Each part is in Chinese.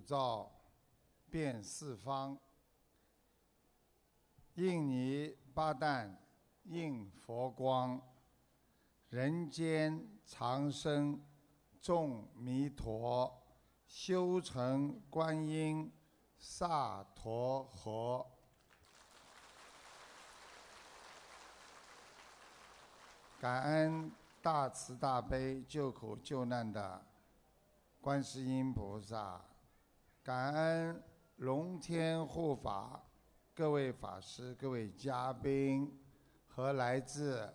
普照遍四方。印尼巴旦应佛光，人间长生众弥陀，修成观音萨陀诃。感恩大慈大悲救苦救难的观世音菩萨，感恩龙天护法各位法师、各位嘉宾和来自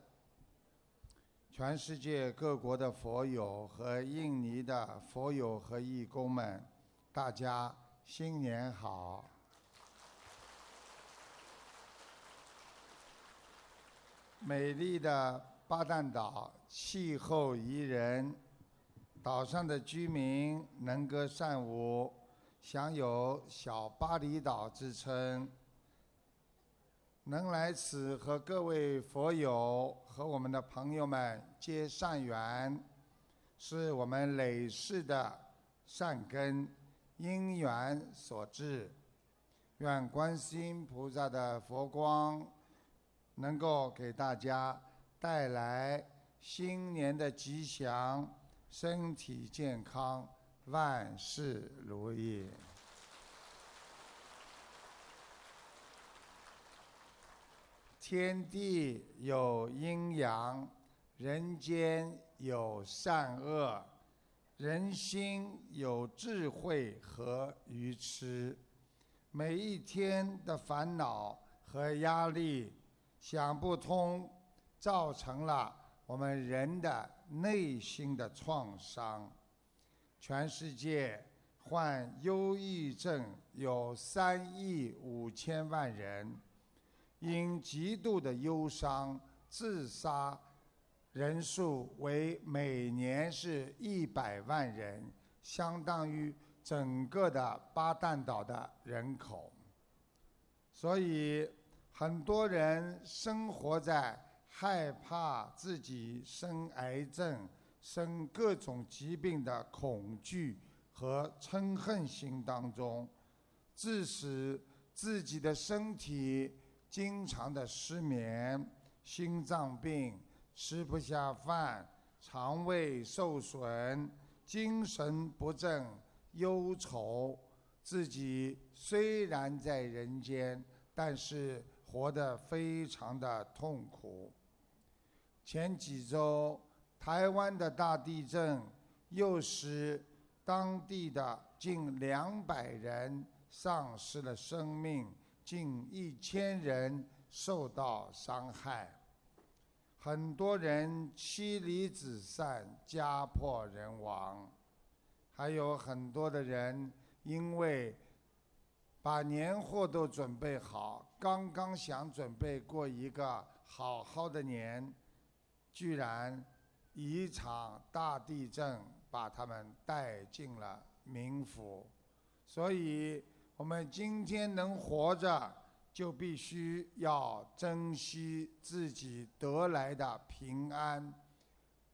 全世界各国的佛友和印尼的佛友和义工们，大家新年好！美丽的巴旦岛气候宜人，岛上的居民能歌善舞，享有“小巴厘岛”之称。能来此和各位佛友和我们的朋友们结善缘，是我们累世的善根因缘所致。愿观世音菩萨的佛光能够给大家带来新年的吉祥，身体健康，万事如意。天地有阴阳，人间有善恶，人心有智慧和愚痴。每一天的烦恼和压力，想不通，造成了我们人的内心的创伤。全世界患忧郁症有三亿五千万人。因极度的忧伤，自杀人数为每年是一百万人，相当于整个的巴旦岛的人口。所以，很多人生活在害怕自己生癌症、生各种疾病的恐惧和嗔恨心当中，致使自己的身体。经常的失眠、心脏病、吃不下饭、肠胃受损、精神不振、忧愁，自己虽然在人间，但是活得非常的痛苦。前几周，台湾的大地震又使当地的近两百人丧失了生命。近一千人受到伤害，很多人妻离子散、家破人亡，还有很多的人因为把年货都准备好，刚刚想准备过一个好好的年，居然一场大地震把他们带进了冥府，所以。我们今天能活着，就必须要珍惜自己得来的平安。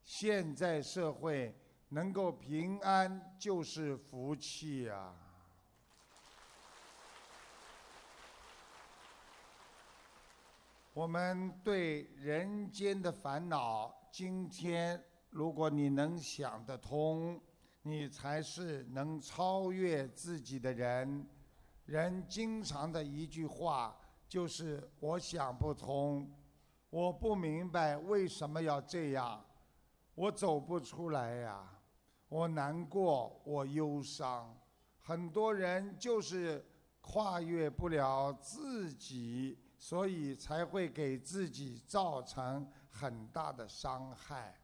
现在社会能够平安就是福气啊！我们对人间的烦恼，今天如果你能想得通，你才是能超越自己的人。人经常的一句话就是“我想不通，我不明白为什么要这样，我走不出来呀，我难过，我忧伤。”很多人就是跨越不了自己，所以才会给自己造成很大的伤害。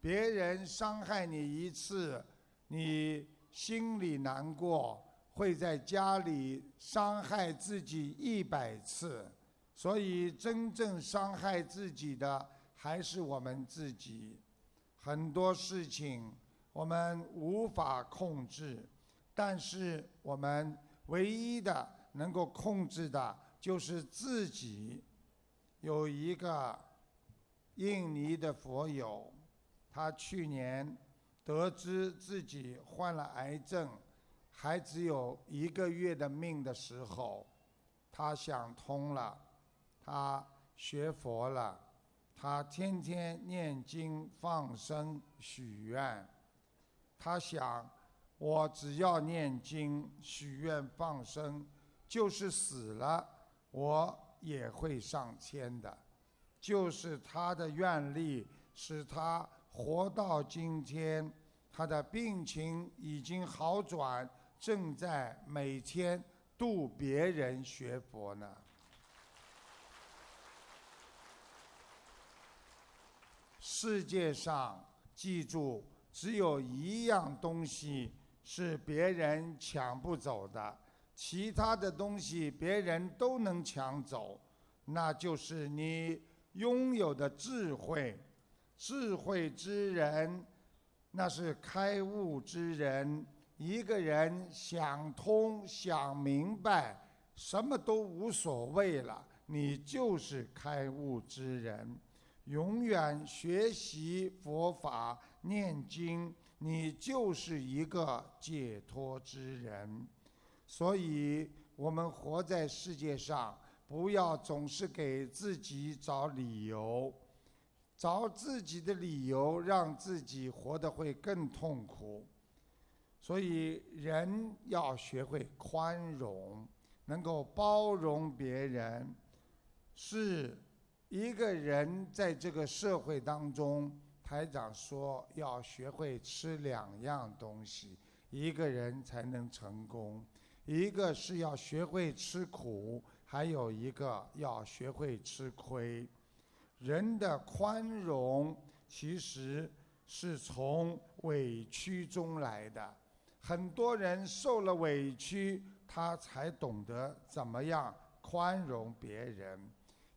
别人伤害你一次，你心里难过。会在家里伤害自己一百次，所以真正伤害自己的还是我们自己。很多事情我们无法控制，但是我们唯一的能够控制的就是自己。有一个印尼的佛友，他去年得知自己患了癌症。还只有一个月的命的时候，他想通了，他学佛了，他天天念经、放生、许愿。他想，我只要念经、许愿、放生，就是死了，我也会上天的。就是他的愿力，使他活到今天。他的病情已经好转，正在每天度别人学佛呢。世界上，记住，只有一样东西是别人抢不走的，其他的东西别人都能抢走，那就是你。拥有的智慧，智慧之人，那是开悟之人。一个人想通、想明白，什么都无所谓了，你就是开悟之人。永远学习佛法、念经，你就是一个解脱之人。所以，我们活在世界上。不要总是给自己找理由，找自己的理由，让自己活得会更痛苦。所以，人要学会宽容，能够包容别人，是一个人在这个社会当中。台长说，要学会吃两样东西，一个人才能成功。一个是要学会吃苦。还有一个要学会吃亏，人的宽容其实是从委屈中来的。很多人受了委屈，他才懂得怎么样宽容别人。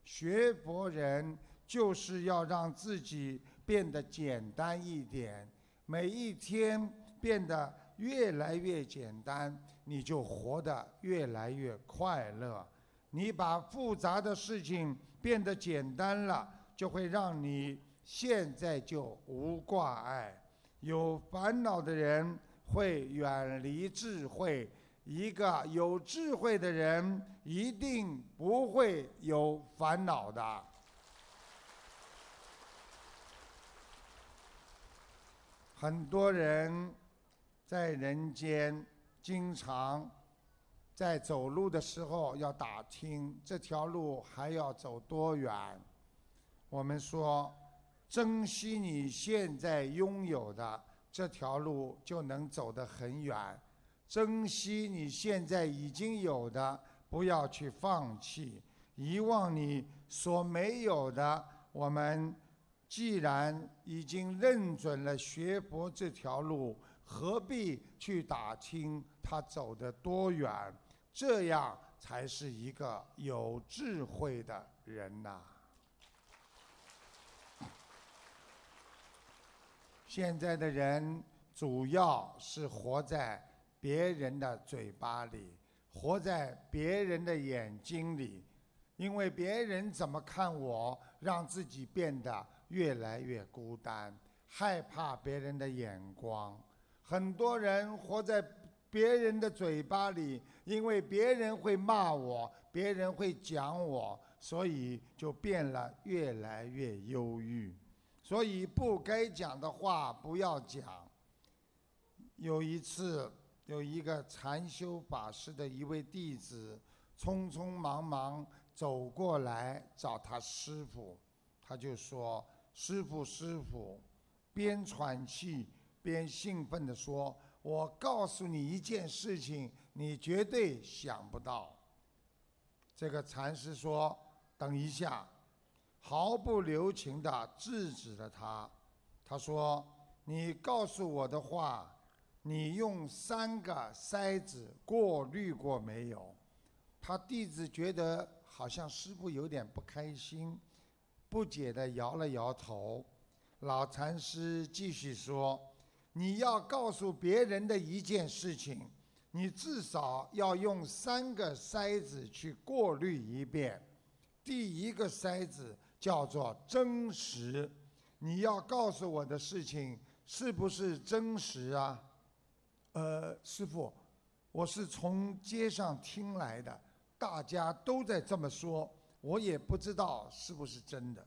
学佛人就是要让自己变得简单一点，每一天变得越来越简单，你就活得越来越快乐。你把复杂的事情变得简单了，就会让你现在就无挂碍。有烦恼的人会远离智慧，一个有智慧的人一定不会有烦恼的。很多人在人间经常。在走路的时候要打听这条路还要走多远。我们说，珍惜你现在拥有的这条路，就能走得很远；珍惜你现在已经有的，不要去放弃。遗忘你所没有的，我们既然已经认准了学佛这条路，何必去打听它走得多远？这样才是一个有智慧的人呐！现在的人主要是活在别人的嘴巴里，活在别人的眼睛里，因为别人怎么看我，让自己变得越来越孤单，害怕别人的眼光。很多人活在。别人的嘴巴里，因为别人会骂我，别人会讲我，所以就变了，越来越忧郁。所以不该讲的话不要讲。有一次，有一个禅修法师的一位弟子，匆匆忙忙走过来找他师傅，他就说：“师傅，师傅！”边喘气边兴奋地说。我告诉你一件事情，你绝对想不到。这个禅师说：“等一下。”毫不留情地制止了他。他说：“你告诉我的话，你用三个筛子过滤过没有？”他弟子觉得好像师傅有点不开心，不解地摇了摇头。老禅师继续说。你要告诉别人的一件事情，你至少要用三个筛子去过滤一遍。第一个筛子叫做真实，你要告诉我的事情是不是真实啊？呃，师傅，我是从街上听来的，大家都在这么说，我也不知道是不是真的。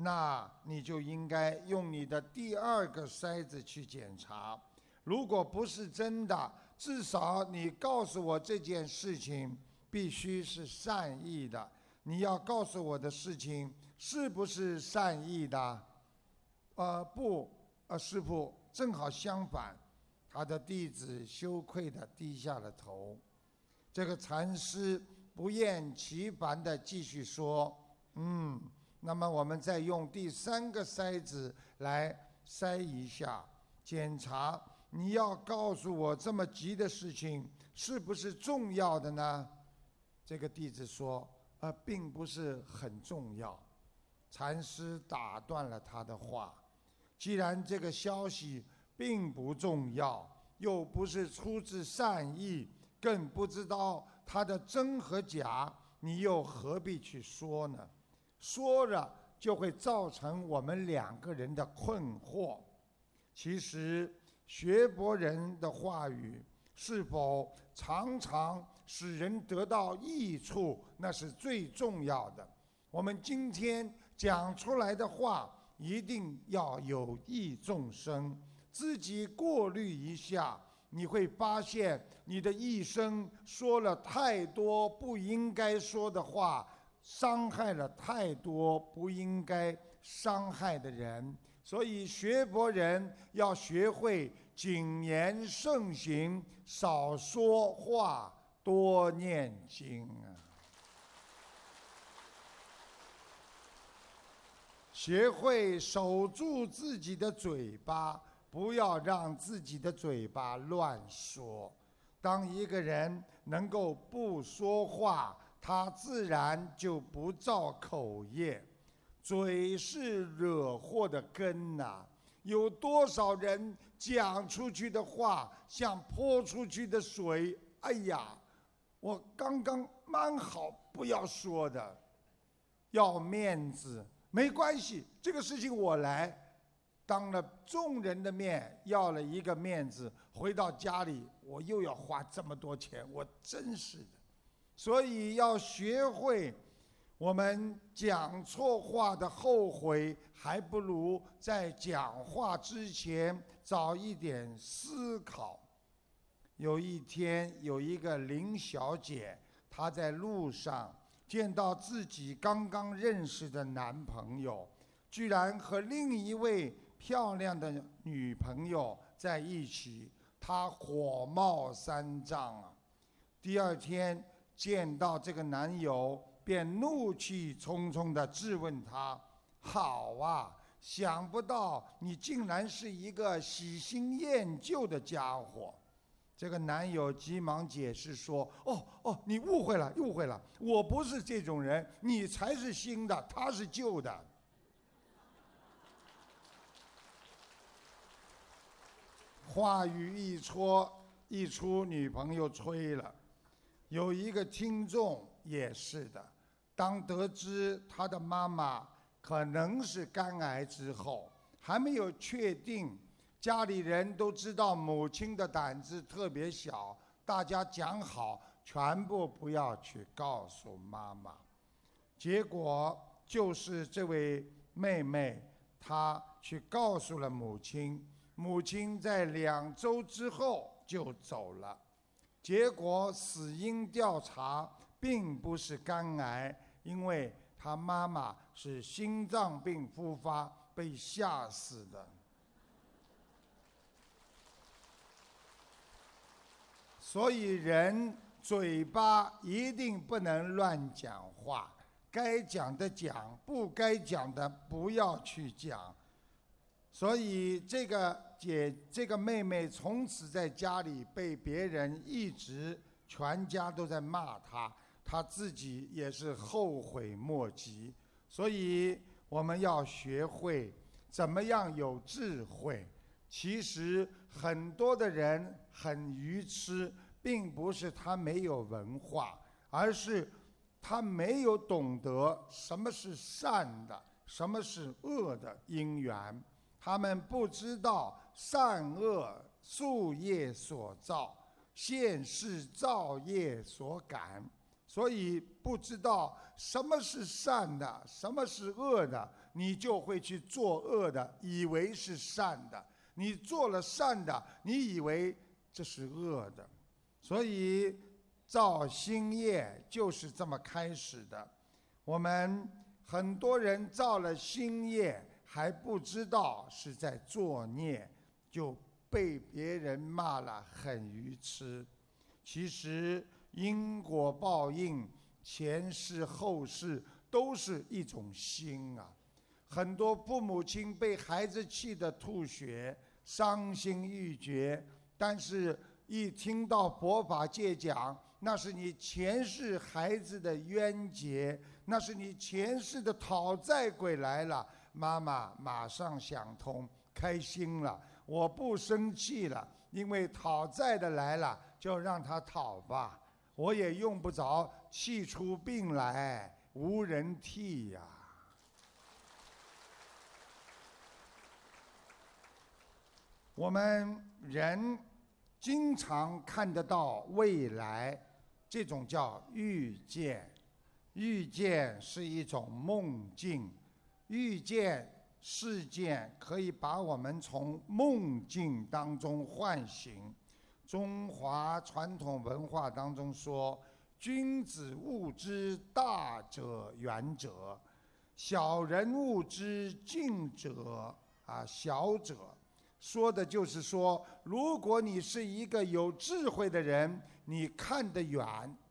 那你就应该用你的第二个筛子去检查，如果不是真的，至少你告诉我这件事情必须是善意的。你要告诉我的事情是不是善意的？呃，不，呃，师傅，正好相反。他的弟子羞愧地低下了头。这个禅师不厌其烦地继续说：“嗯。”那么我们再用第三个筛子来筛一下，检查。你要告诉我这么急的事情是不是重要的呢？这个弟子说：“啊，并不是很重要。”禅师打断了他的话：“既然这个消息并不重要，又不是出自善意，更不知道它的真和假，你又何必去说呢？”说着就会造成我们两个人的困惑。其实学博人的话语是否常常使人得到益处，那是最重要的。我们今天讲出来的话一定要有益众生，自己过滤一下，你会发现你的一生说了太多不应该说的话。伤害了太多不应该伤害的人，所以学佛人要学会谨言慎行，少说话，多念经啊！学会守住自己的嘴巴，不要让自己的嘴巴乱说。当一个人能够不说话，他自然就不造口业，嘴是惹祸的根呐。有多少人讲出去的话像泼出去的水？哎呀，我刚刚蛮好，不要说的，要面子没关系，这个事情我来，当了众人的面要了一个面子，回到家里我又要花这么多钱，我真是的。所以要学会，我们讲错话的后悔，还不如在讲话之前早一点思考。有一天，有一个林小姐，她在路上见到自己刚刚认识的男朋友，居然和另一位漂亮的女朋友在一起，她火冒三丈啊！第二天。见到这个男友，便怒气冲冲地质问他：“好啊，想不到你竟然是一个喜新厌旧的家伙。”这个男友急忙解释说：“哦哦，你误会了，误会了，我不是这种人，你才是新的，他是旧的。”话语一戳一出，女朋友吹了。有一个听众也是的，当得知他的妈妈可能是肝癌之后，还没有确定，家里人都知道母亲的胆子特别小，大家讲好全部不要去告诉妈妈。结果就是这位妹妹，她去告诉了母亲，母亲在两周之后就走了。结果死因调查并不是肝癌，因为他妈妈是心脏病复发被吓死的。所以人嘴巴一定不能乱讲话，该讲的讲，不该讲的不要去讲。所以这个姐，这个妹妹从此在家里被别人一直全家都在骂她，她自己也是后悔莫及。所以我们要学会怎么样有智慧。其实很多的人很愚痴，并不是他没有文化，而是他没有懂得什么是善的，什么是恶的因缘。他们不知道善恶树业所造，现世造业所感，所以不知道什么是善的，什么是恶的，你就会去做恶的，以为是善的；你做了善的，你以为这是恶的。所以造新业就是这么开始的。我们很多人造了新业，还不知道是在作孽，就被别人骂了很愚痴。其实因果报应，前世后世都是一种心啊。很多父母亲被孩子气得吐血，伤心欲绝，但是。一听到佛法界讲，那是你前世孩子的冤结，那是你前世的讨债鬼来了。妈妈马上想通，开心了，我不生气了，因为讨债的来了，就让他讨吧，我也用不着气出病来，无人替呀。我们人。经常看得到未来，这种叫预见。预见是一种梦境，遇见事件可以把我们从梦境当中唤醒。中华传统文化当中说：“君子务之大者远者，小人务之近者啊小者。”说的就是说，如果你是一个有智慧的人，你看得远，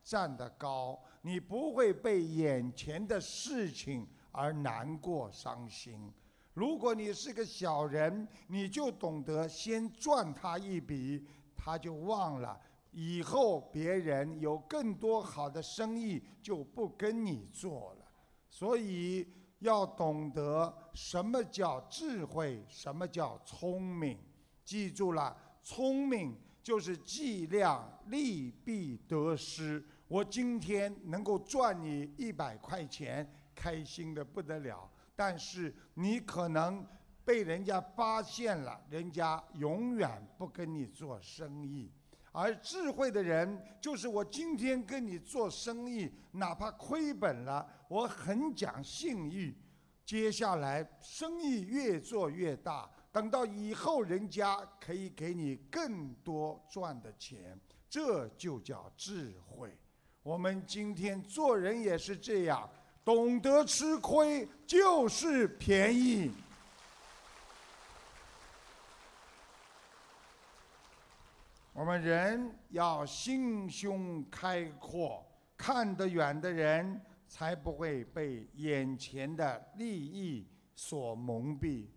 站得高，你不会被眼前的事情而难过伤心。如果你是个小人，你就懂得先赚他一笔，他就忘了以后别人有更多好的生意就不跟你做了。所以。要懂得什么叫智慧，什么叫聪明。记住了，聪明就是计量利弊得失。我今天能够赚你一百块钱，开心的不得了。但是你可能被人家发现了，人家永远不跟你做生意。而智慧的人，就是我今天跟你做生意，哪怕亏本了，我很讲信誉。接下来生意越做越大，等到以后人家可以给你更多赚的钱，这就叫智慧。我们今天做人也是这样，懂得吃亏就是便宜。我们人要心胸开阔，看得远的人才不会被眼前的利益所蒙蔽。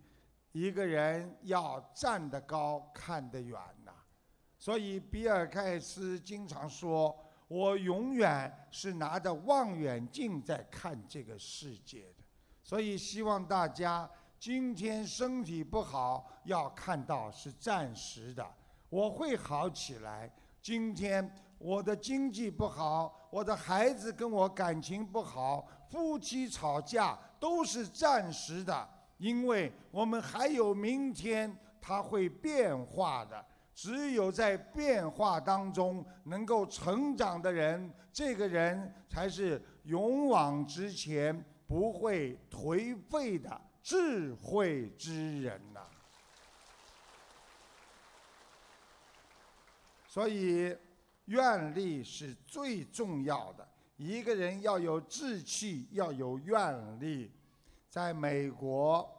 一个人要站得高，看得远呐。所以比尔盖茨经常说：“我永远是拿着望远镜在看这个世界的。”所以希望大家今天身体不好，要看到是暂时的。我会好起来。今天我的经济不好，我的孩子跟我感情不好，夫妻吵架都是暂时的，因为我们还有明天，它会变化的。只有在变化当中能够成长的人，这个人才是勇往直前、不会颓废的智慧之人呐。所以，愿力是最重要的。一个人要有志气，要有愿力。在美国，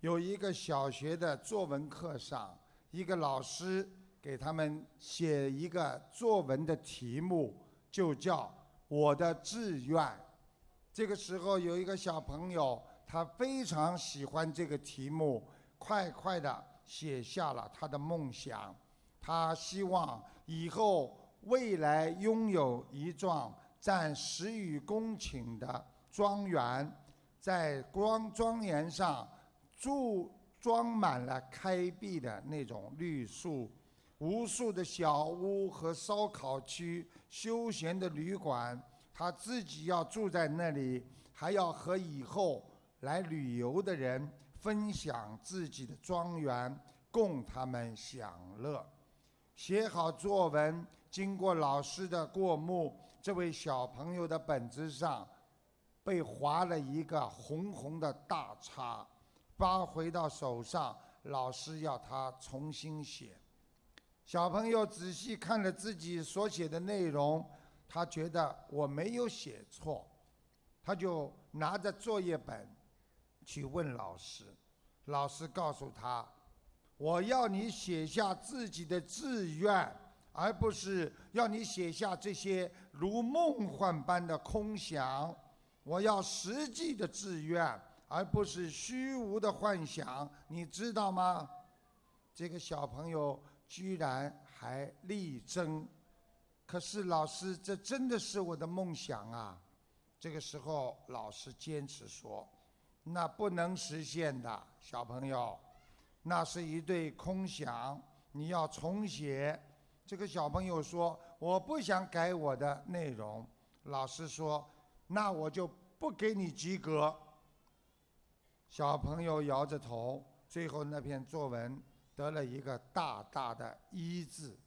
有一个小学的作文课上，一个老师给他们写一个作文的题目，就叫“我的志愿”。这个时候，有一个小朋友，他非常喜欢这个题目，快快的写下了他的梦想。他希望以后未来拥有一幢占十余公顷的庄园，在庄庄园上住装满了开闭的那种绿树，无数的小屋和烧烤区、休闲的旅馆，他自己要住在那里，还要和以后来旅游的人分享自己的庄园，供他们享乐。写好作文，经过老师的过目，这位小朋友的本子上被划了一个红红的大叉，发回到手上，老师要他重新写。小朋友仔细看了自己所写的内容，他觉得我没有写错，他就拿着作业本去问老师。老师告诉他：“我要你写下自己的志愿，而不是要你写下这些如梦幻般的空想。我要实际的志愿，而不是虚无的幻想。你知道吗？”这个小朋友。居然还力争，可是老师，这真的是我的梦想啊！这个时候，老师坚持说：“那不能实现的，小朋友，那是一对空想，你要重写。”这个小朋友说：“我不想改我的内容。”老师说：“那我就不给你及格。”小朋友摇着头，最后那篇作文。得了一个大大的“一”字。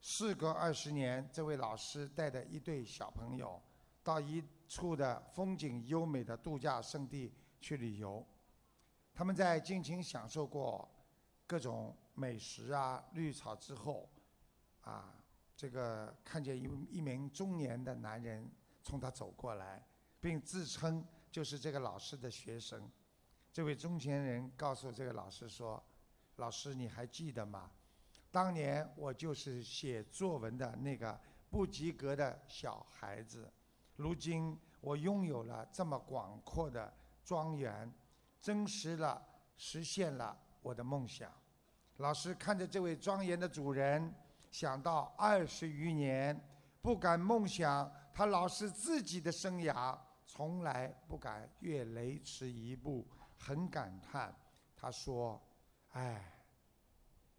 事隔二十年，这位老师带着一对小朋友到一处的风景优美的度假胜地去旅游。他们在尽情享受过各种美食啊、绿草之后，啊，这个看见一一名中年的男人从他走过来，并自称就是这个老师的学生。这位中年人告诉这个老师说。老师，你还记得吗？当年我就是写作文的那个不及格的小孩子，如今我拥有了这么广阔的庄园，真实了，实现了我的梦想。老师看着这位庄园的主人，想到二十余年不敢梦想他老师自己的生涯，从来不敢越雷池一步，很感叹。他说。哎，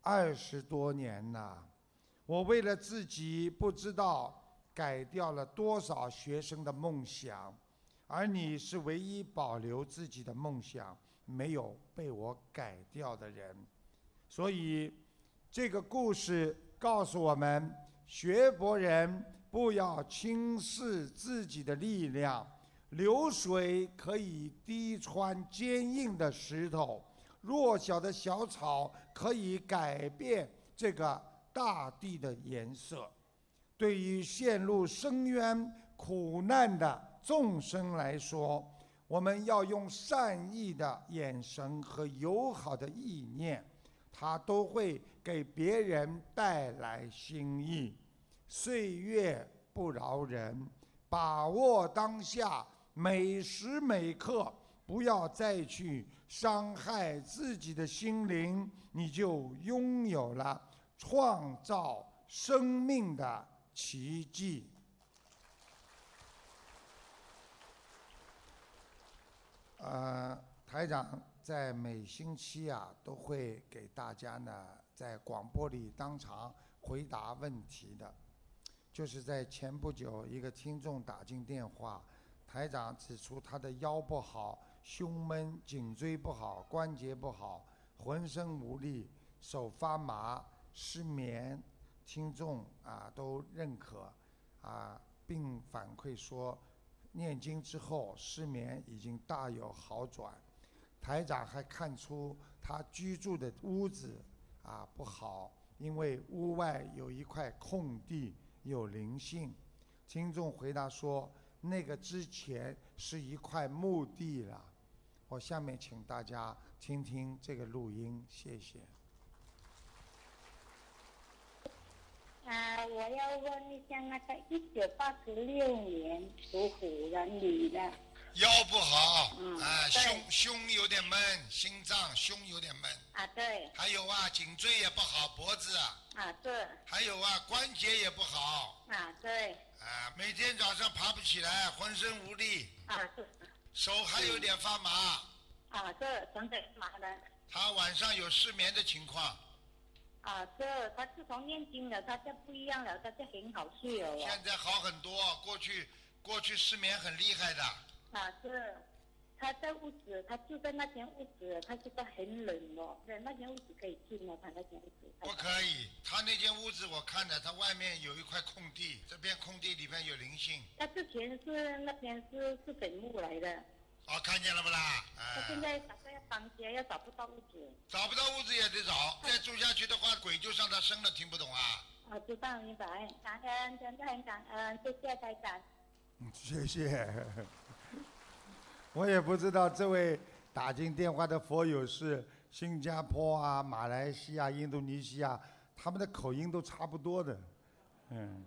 二十多年呐，我为了自己不知道改掉了多少学生的梦想，而你是唯一保留自己的梦想没有被我改掉的人，所以这个故事告诉我们：学佛人不要轻视自己的力量，流水可以滴穿坚硬的石头。弱小的小草可以改变这个大地的颜色。对于陷入深渊苦难的众生来说，我们要用善意的眼神和友好的意念，它都会给别人带来心意。岁月不饶人，把握当下，每时每刻，不要再去。伤害自己的心灵，你就拥有了创造生命的奇迹。呃，台长在每星期啊，都会给大家呢在广播里当场回答问题的。就是在前不久，一个听众打进电话，台长指出他的腰不好。胸闷、颈椎不好、关节不好、浑身无力、手发麻、失眠，听众啊都认可，啊，并反馈说，念经之后失眠已经大有好转。台长还看出他居住的屋子啊不好，因为屋外有一块空地有灵性。听众回答说，那个之前是一块墓地了。我下面请大家听听这个录音，谢谢。啊，我要问一下那个一九八十六年属虎的女的。腰不好，啊，胸胸有点闷，心脏胸有点闷。啊，对。还有啊，颈椎也不好，脖子。啊，对。还有啊，关节也不好。啊，对。啊，每天早上爬不起来，浑身无力。啊，是。手还有点发麻。啊，这整整麻的。他晚上有失眠的情况。啊，这他自从念经了，他就不一样了，他就很好睡了。现在好很多，过去过去失眠很厉害的。啊，是。他在屋子，他住在那间屋子，他觉得很冷哦。对那间屋子可以进吗？他那间屋子。不可以，他那间屋子我看了，他外面有一块空地，这片空地里面有灵性。他之前是那边是是坟墓来的。哦，看见了不啦？他现在打算要搬家，要找不到屋子。找不到屋子也得找，再住下去的话，鬼就上他身了，听不懂啊？我，知道明白，感恩，真的很感恩，谢谢台长。嗯，谢谢。我也不知道这位打进电话的佛友是新加坡啊、马来西亚、印度尼西亚，他们的口音都差不多的。嗯，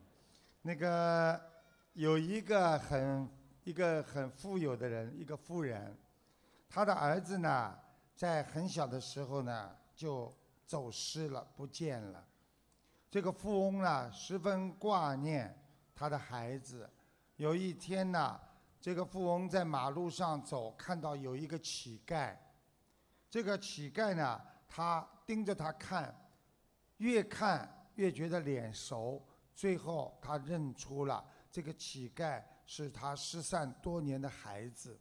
那个有一个很一个很富有的人，一个富人，他的儿子呢，在很小的时候呢就走失了，不见了。这个富翁呢十分挂念他的孩子，有一天呢。这个富翁在马路上走，看到有一个乞丐。这个乞丐呢，他盯着他看，越看越觉得脸熟。最后他认出了这个乞丐是他失散多年的孩子。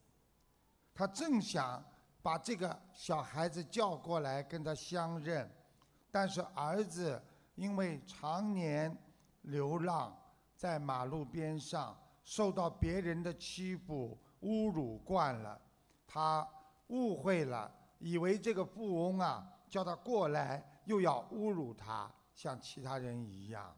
他正想把这个小孩子叫过来跟他相认，但是儿子因为常年流浪在马路边上。受到别人的欺负、侮辱惯了，他误会了，以为这个富翁啊叫他过来，又要侮辱他，像其他人一样。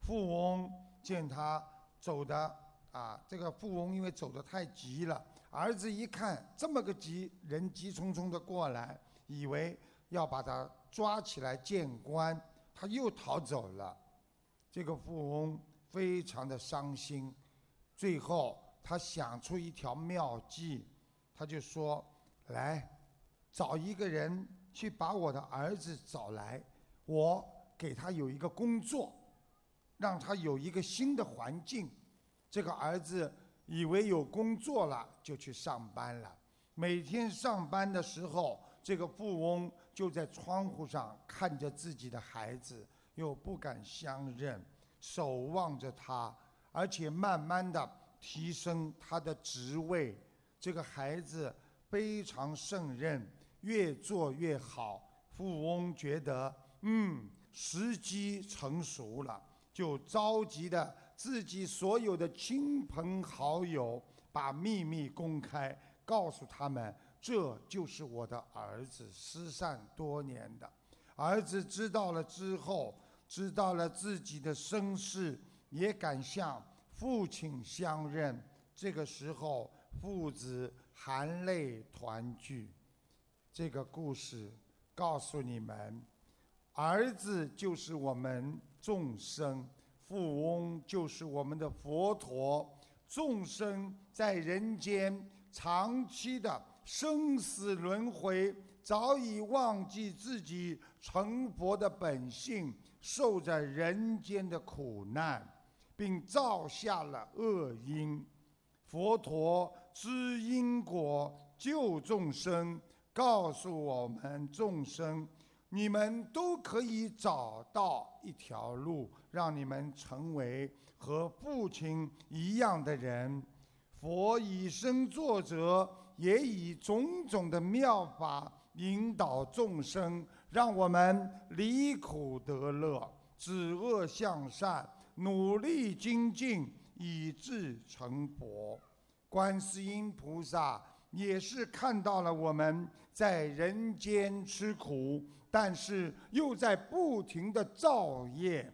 富翁见他走的啊，这个富翁因为走的太急了，儿子一看这么个急人急匆匆的过来，以为要把他抓起来见官，他又逃走了。这个富翁非常的伤心。最后，他想出一条妙计，他就说：“来，找一个人去把我的儿子找来，我给他有一个工作，让他有一个新的环境。”这个儿子以为有工作了，就去上班了。每天上班的时候，这个富翁就在窗户上看着自己的孩子，又不敢相认，守望着他。而且慢慢的提升他的职位，这个孩子非常胜任，越做越好。富翁觉得，嗯，时机成熟了，就召集的自己所有的亲朋好友，把秘密公开，告诉他们，这就是我的儿子失散多年的。儿子知道了之后，知道了自己的身世。也敢向父亲相认，这个时候父子含泪团聚。这个故事告诉你们：儿子就是我们众生，富翁就是我们的佛陀。众生在人间长期的生死轮回，早已忘记自己成佛的本性，受着人间的苦难。并造下了恶因，佛陀知因果救众生，告诉我们众生，你们都可以找到一条路，让你们成为和父亲一样的人。佛以身作则，也以种种的妙法引导众生，让我们离苦得乐，止恶向善。努力精进，以至成佛。观世音菩萨也是看到了我们在人间吃苦，但是又在不停的造业，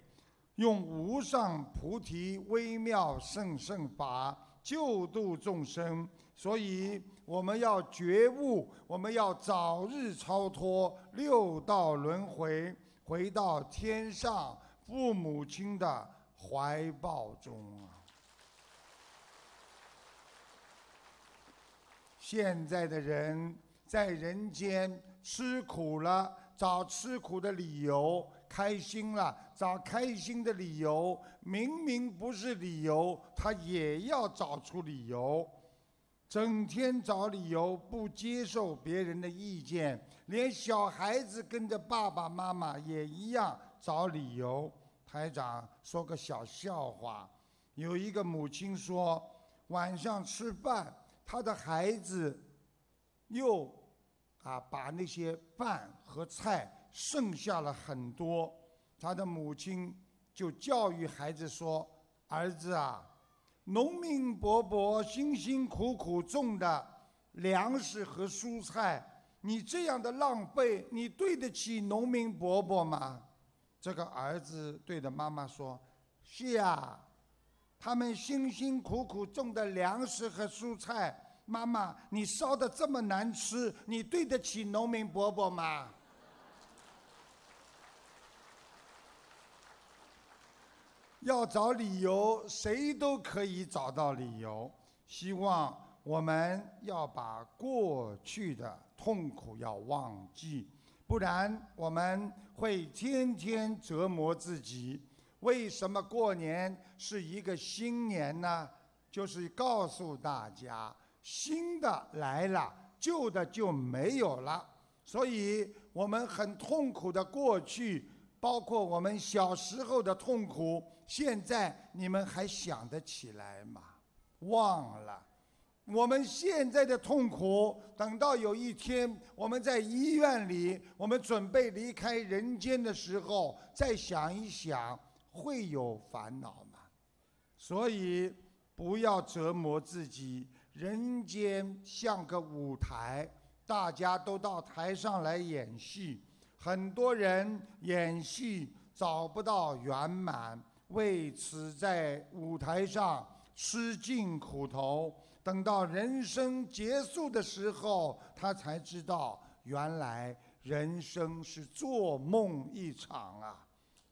用无上菩提微妙圣圣法救度众生。所以我们要觉悟，我们要早日超脱六道轮回，回到天上父母亲的。怀抱中啊！现在的人在人间吃苦了，找吃苦的理由；开心了，找开心的理由。明明不是理由，他也要找出理由。整天找理由，不接受别人的意见，连小孩子跟着爸爸妈妈也一样找理由。台长说个小笑话，有一个母亲说，晚上吃饭，她的孩子又啊把那些饭和菜剩下了很多，他的母亲就教育孩子说：“儿子啊，农民伯伯辛辛苦苦种的粮食和蔬菜，你这样的浪费，你对得起农民伯伯吗？”这个儿子对着妈妈说：“是呀。”他们辛辛苦苦种的粮食和蔬菜，妈妈，你烧的这么难吃，你对得起农民伯伯吗？要找理由，谁都可以找到理由。希望我们要把过去的痛苦要忘记，不然我们会天天折磨自己。为什么过年是一个新年呢？就是告诉大家，新的来了，旧的就没有了。所以，我们很痛苦的过去，包括我们小时候的痛苦，现在你们还想得起来吗？忘了。我们现在的痛苦，等到有一天我们在医院里，我们准备离开人间的时候，再想一想。会有烦恼吗？所以不要折磨自己。人间像个舞台，大家都到台上来演戏。很多人演戏找不到圆满，为此在舞台上吃尽苦头。等到人生结束的时候，他才知道，原来人生是做梦一场啊！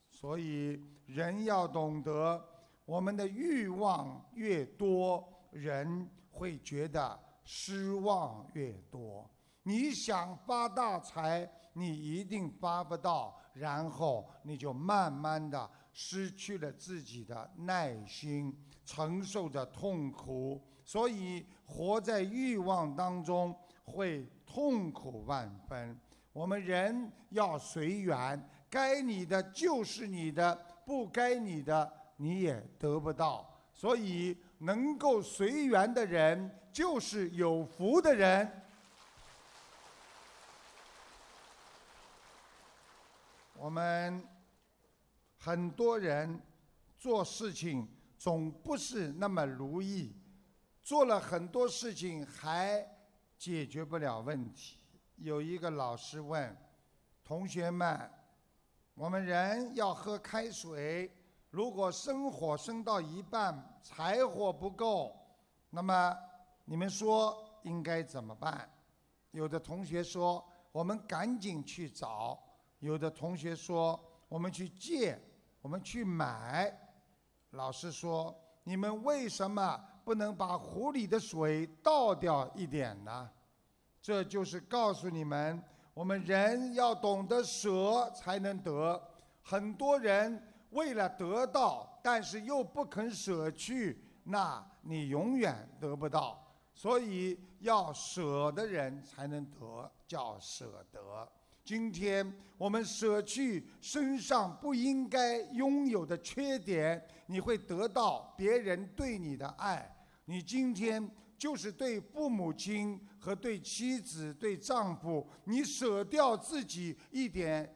所以。人要懂得，我们的欲望越多，人会觉得失望越多。你想发大财，你一定发不到，然后你就慢慢的失去了自己的耐心，承受着痛苦。所以，活在欲望当中会痛苦万分。我们人要随缘，该你的就是你的。不该你的，你也得不到。所以，能够随缘的人，就是有福的人。我们很多人做事情总不是那么如意，做了很多事情还解决不了问题。有一个老师问同学们。我们人要喝开水，如果生火生到一半，柴火不够，那么你们说应该怎么办？有的同学说我们赶紧去找，有的同学说我们去借，我们去买。老师说你们为什么不能把壶里的水倒掉一点呢？这就是告诉你们。我们人要懂得舍，才能得。很多人为了得到，但是又不肯舍去，那你永远得不到。所以要舍的人才能得，叫舍得。今天我们舍去身上不应该拥有的缺点，你会得到别人对你的爱。你今天。就是对父母亲和对妻子、对丈夫，你舍掉自己一点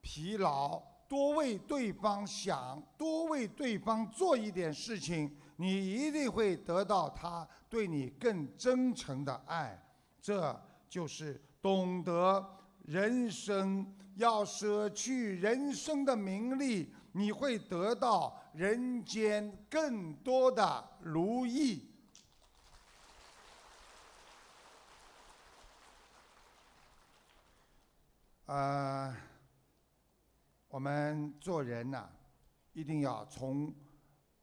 疲劳，多为对方想，多为对方做一点事情，你一定会得到他对你更真诚的爱。这就是懂得人生要舍去人生的名利，你会得到人间更多的如意。呃，我们做人呐，一定要从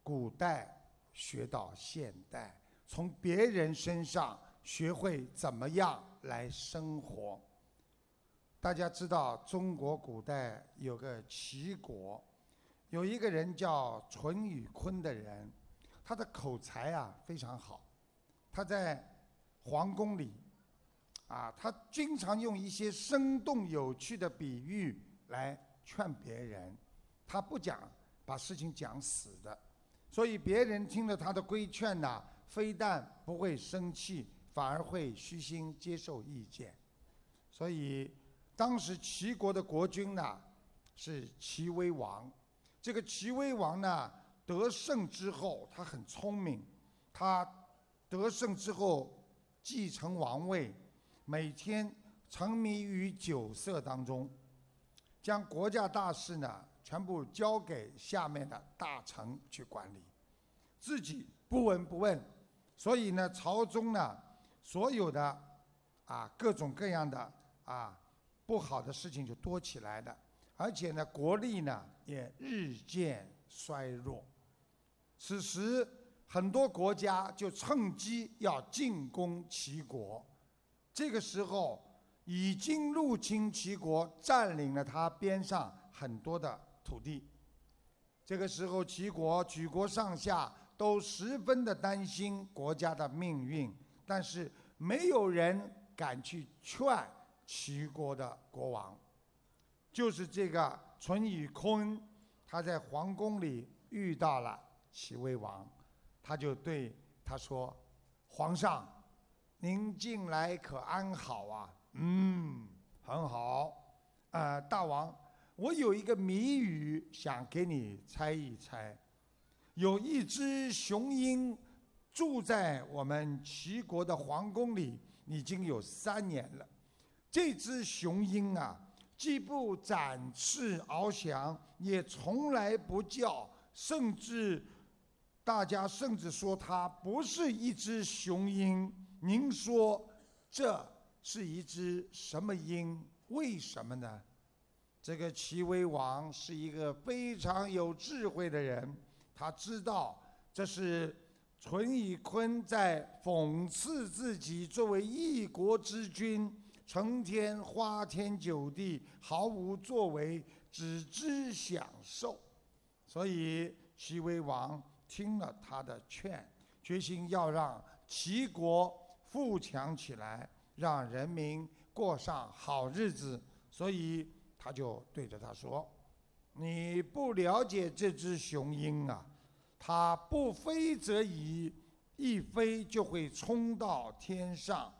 古代学到现代，从别人身上学会怎么样来生活。大家知道，中国古代有个齐国，有一个人叫淳于髡的人，他的口才啊非常好，他在皇宫里。啊，他经常用一些生动有趣的比喻来劝别人，他不讲把事情讲死的，所以别人听了他的规劝呢，非但不会生气，反而会虚心接受意见。所以，当时齐国的国君呢是齐威王。这个齐威王呢得胜之后，他很聪明，他得胜之后继承王位，每天沉迷于酒色当中，将国家大事呢全部交给下面的大臣去管理，自己不闻不问。所以呢，朝中呢所有的啊各种各样的啊不好的事情就多起来的，而且呢国力呢也日渐衰弱。此时很多国家就趁机要进攻齐国，这个时候已经入侵齐国，占领了他边上很多的土地。这个时候齐国举国上下。都十分的担心国家的命运，但是没有人敢去劝齐国的国王。就是这个淳于髡，他在皇宫里遇到了齐威王，他就对他说：“皇上，您近来可安好啊？”“嗯，很好。”“呃，大王，我有一个谜语想给你猜一猜。”有一只雄鹰住在我们齐国的皇宫里，已经有三年了。这只雄鹰啊，既不展翅翱翔，也从来不叫，甚至大家甚至说它不是一只雄鹰。您说这是一只什么鹰？为什么呢？这个齐威王是一个非常有智慧的人。他知道这是淳于髡在讽刺自己作为一国之君，成天花天酒地，毫无作为，只知享受。所以齐威王听了他的劝，决心要让齐国富强起来，让人民过上好日子。所以他就对着他说。你不了解这只雄鹰啊，它不飞则已，一飞就会冲到天上；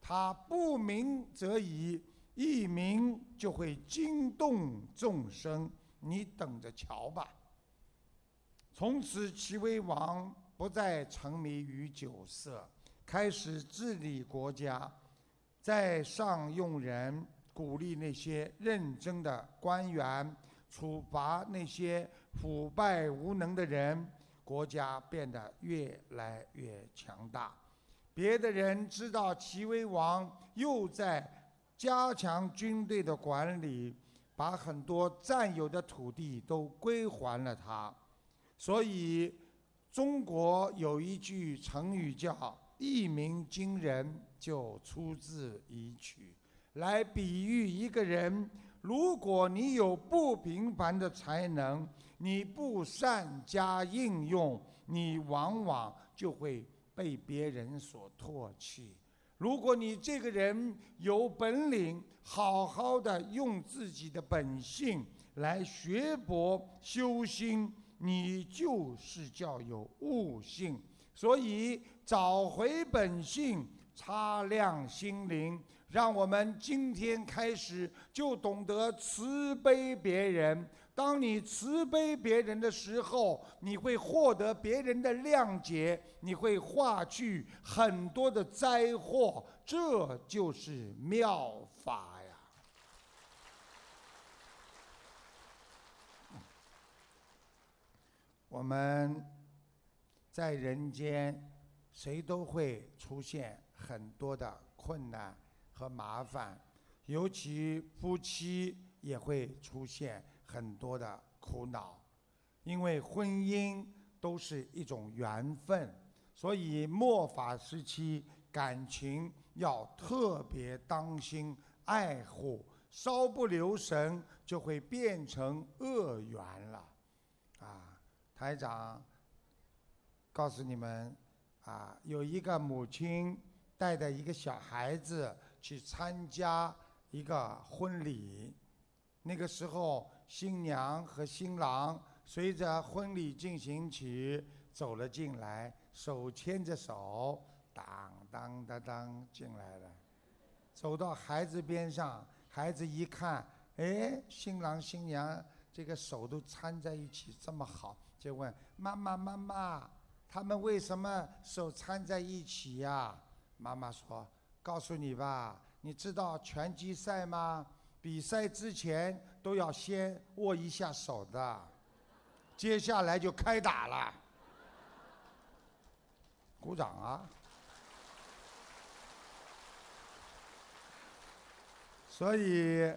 它不鸣则已，一鸣就会惊动众生。你等着瞧吧。从此，齐威王不再沉迷于酒色，开始治理国家，在上用人，鼓励那些认真的官员。处罚那些腐败无能的人，国家变得越来越强大。别的人知道齐威王又在加强军队的管理，把很多占有的土地都归还了他。所以，中国有一句成语叫“一鸣惊人”，就出自一曲，来比喻一个人。如果你有不平凡的才能，你不善加应用，你往往就会被别人所唾弃。如果你这个人有本领，好好的用自己的本性来学博修心，你就是叫有悟性。所以找回本性，擦亮心灵。让我们今天开始就懂得慈悲别人。当你慈悲别人的时候，你会获得别人的谅解，你会化去很多的灾祸。这就是妙法呀！我们在人间，谁都会出现很多的困难。和麻烦，尤其夫妻也会出现很多的苦恼，因为婚姻都是一种缘分，所以末法时期感情要特别当心爱护，稍不留神就会变成恶缘了。啊，台长告诉你们，啊，有一个母亲带着一个小孩子。去参加一个婚礼，那个时候新娘和新郎随着婚礼进行曲走了进来，手牵着手，当当当当进来了，走到孩子边上，孩子一看，哎，新郎新娘这个手都搀在一起这么好，就问妈妈妈妈，他们为什么手搀在一起呀？妈妈说：“告诉你吧，你知道拳击赛吗？比赛之前都要先握一下手的，接下来就开打了。”鼓掌啊！所以，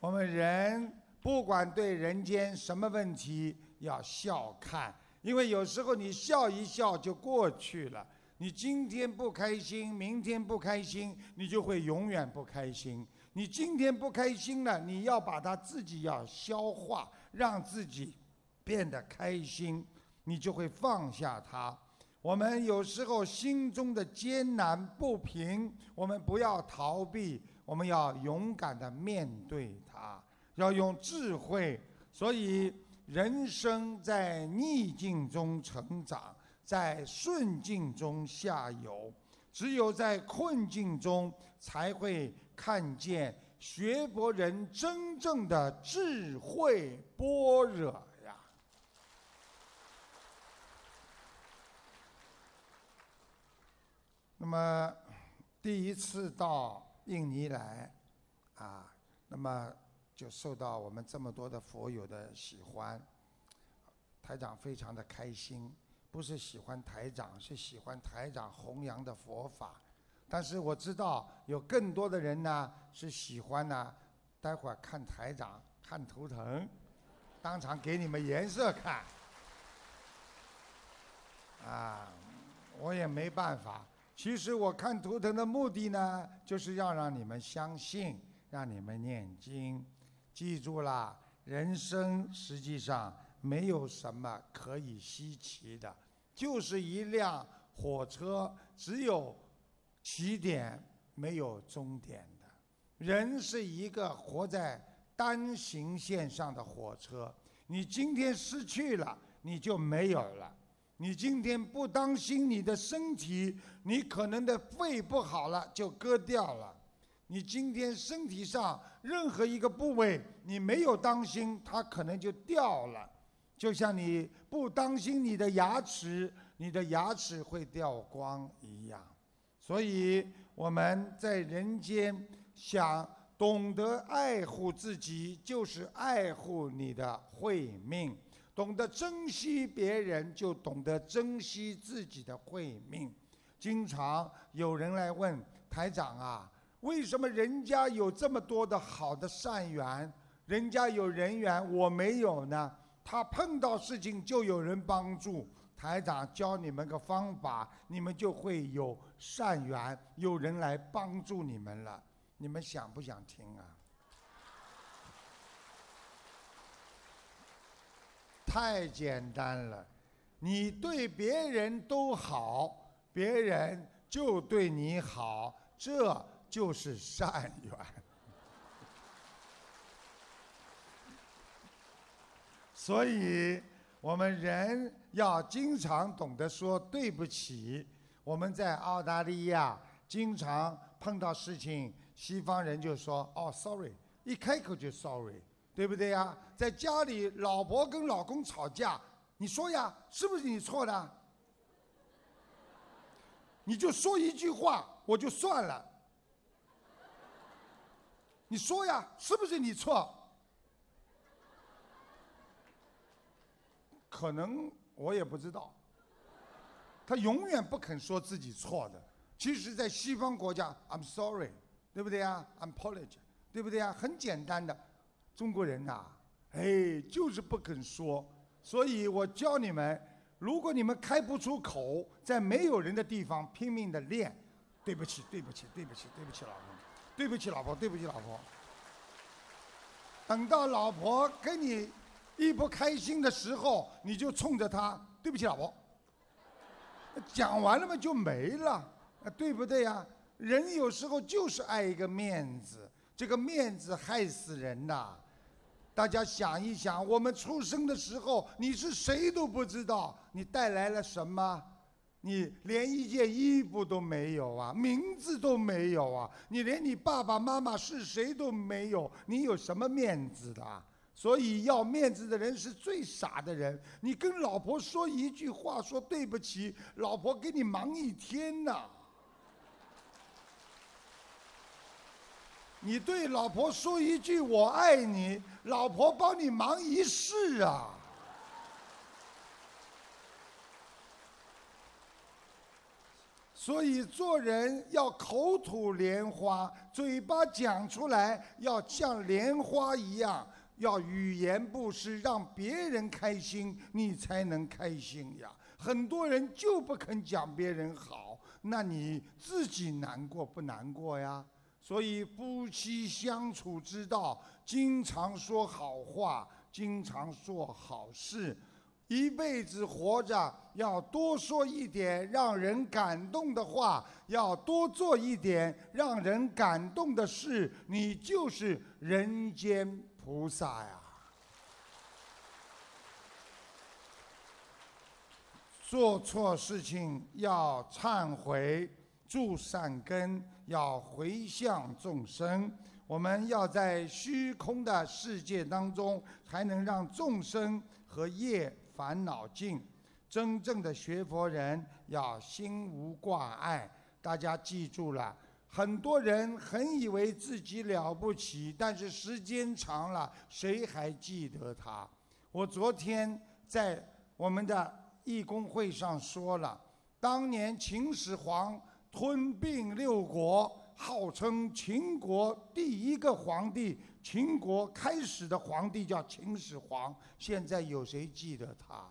我们人不管对人间什么问题，要笑看，因为有时候你笑一笑就过去了。你今天不开心，明天不开心，你就会永远不开心。你今天不开心了，你要把它自己要消化，让自己变得开心，你就会放下它。我们有时候心中的艰难不平，我们不要逃避，我们要勇敢的面对它，要用智慧。所以，人生在逆境中成长。在顺境中下游，只有在困境中才会看见学佛人真正的智慧般若呀。那么，第一次到印尼来，啊，那么就受到我们这么多的佛友的喜欢，台长非常的开心。不是喜欢台长，是喜欢台长弘扬的佛法。但是我知道有更多的人呢是喜欢呢，待会儿看台长看图腾，当场给你们颜色看。啊，我也没办法。其实我看图腾的目的呢，就是要让你们相信，让你们念经。记住了，人生实际上没有什么可以稀奇的。就是一辆火车，只有起点没有终点的。人是一个活在单行线上的火车，你今天失去了，你就没有了。你今天不当心你的身体，你可能的肺不好了就割掉了。你今天身体上任何一个部位，你没有当心，它可能就掉了。就像你不当心你的牙齿，你的牙齿会掉光一样。所以我们在人间想懂得爱护自己，就是爱护你的慧命；懂得珍惜别人，就懂得珍惜自己的慧命。经常有人来问台长啊，为什么人家有这么多的好的善缘，人家有人缘，我没有呢？他碰到事情就有人帮助，台长教你们个方法，你们就会有善缘，有人来帮助你们了。你们想不想听啊？太简单了，你对别人都好，别人就对你好，这就是善缘。所以，我们人要经常懂得说对不起。我们在澳大利亚经常碰到事情，西方人就说：“哦，sorry，一开口就 sorry，对不对呀？”在家里，老婆跟老公吵架，你说呀，是不是你错的？你就说一句话，我就算了。你说呀，是不是你错？可能我也不知道，他永远不肯说自己错的。其实，在西方国家，I'm sorry，对不对呀？I'm apologize，对不对呀？很简单的，中国人呐，哎，就是不肯说。所以我教你们，如果你们开不出口，在没有人的地方拼命的练，对不起，对不起，对不起，对不起，老婆，对不起，老婆，对不起，老婆。等到老婆跟你。一不开心的时候，你就冲着她，对不起，老婆。讲完了嘛，就没了，对不对呀？人有时候就是爱一个面子，这个面子害死人呐。大家想一想，我们出生的时候，你是谁都不知道，你带来了什么？你连一件衣服都没有啊，名字都没有啊，你连你爸爸妈妈是谁都没有，你有什么面子的？啊所以要面子的人是最傻的人。你跟老婆说一句话，说对不起，老婆给你忙一天呐。你对老婆说一句我爱你，老婆帮你忙一世啊。所以做人要口吐莲花，嘴巴讲出来要像莲花一样，要语言不失，让别人开心，你才能开心呀。很多人就不肯讲别人好，那你自己难过不难过呀？所以夫妻相处之道，经常说好话，经常做好事。一辈子活着，要多说一点让人感动的话，要多做一点让人感动的事，你就是人间菩萨呀！做错事情要忏悔，助善根，要回向众生。我们要在虚空的世界当中，才能让众生和业。烦恼尽，真正的学佛人要心无挂碍。大家记住了，很多人很以为自己了不起，但是时间长了，谁还记得他？我昨天在我们的义工会上说了，当年秦始皇吞并六国，号称秦国第一个皇帝。秦国开始的皇帝叫秦始皇，现在有谁记得他？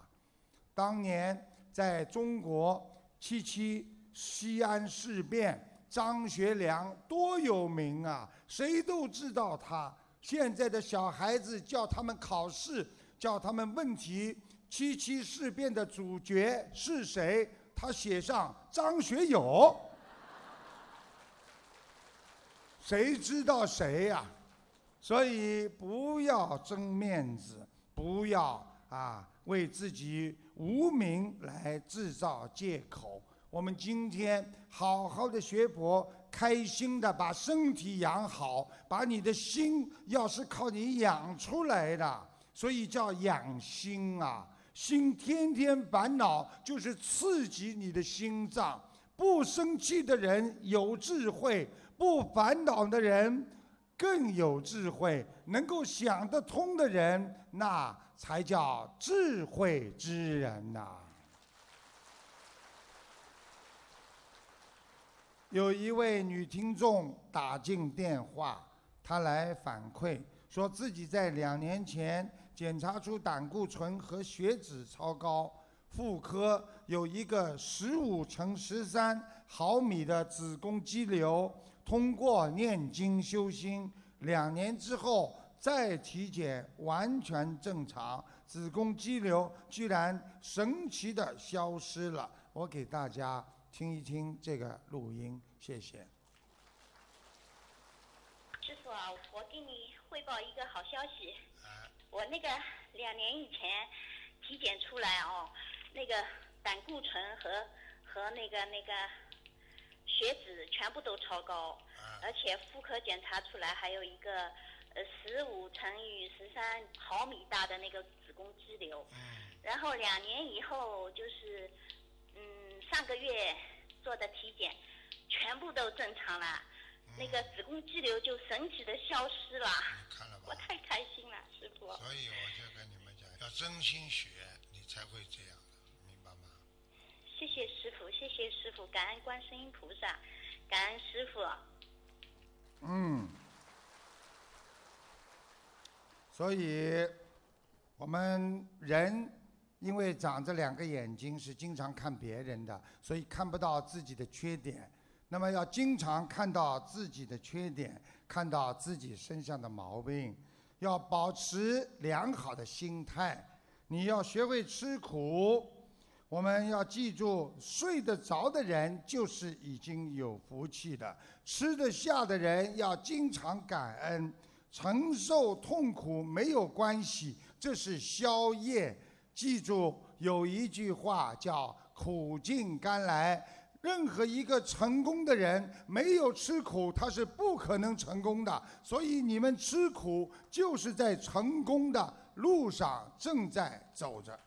当年在中国七七西安事变，张学良多有名啊，谁都知道他。现在的小孩子叫他们考试，叫他们问题，七七事变的主角是谁？他写上张学友，谁知道谁呀？所以不要争面子，不要啊为自己无名来制造借口。我们今天好好的学佛，开心的把身体养好，把你的心要是靠你养出来的，所以叫养心啊。心天天烦恼，就是刺激你的心脏。不生气的人有智慧，不烦恼的人。更有智慧，能够想得通的人，那才叫智慧之人呐。有一位女听众打进电话，她来反馈，说自己在两年前检查出胆固醇和血脂超高，妇科有一个十五乘十三毫米的子宫肌瘤。通过念经修心，两年之后再体检，完全正常，子宫肌瘤居然神奇的消失了。我给大家听一听这个录音，谢谢。师傅啊，我给你汇报一个好消息，我那个两年以前体检出来哦，那个胆固醇和和那个那个。血脂全部都超高，而且妇科检查出来还有一个呃十五乘以十三毫米大的那个子宫肌瘤，然后两年以后就是嗯上个月做的体检，全部都正常了，那个子宫肌瘤就神奇的消失了，我太开心了，师傅。所以我就跟你们讲，要真心学，你才会这样。谢谢师傅，谢谢师傅，感恩观世音菩萨，感恩师傅。嗯，所以我们人因为长着两个眼睛，是经常看别人的，所以看不到自己的缺点。那么要经常看到自己的缺点，看到自己身上的毛病，要保持良好的心态。你要学会吃苦。我们要记住，睡得着的人就是已经有福气的；吃得下的人要经常感恩，承受痛苦没有关系，这是宵夜。记住有一句话叫“苦尽甘来”。任何一个成功的人没有吃苦，他是不可能成功的。所以你们吃苦，就是在成功的路上正在走着。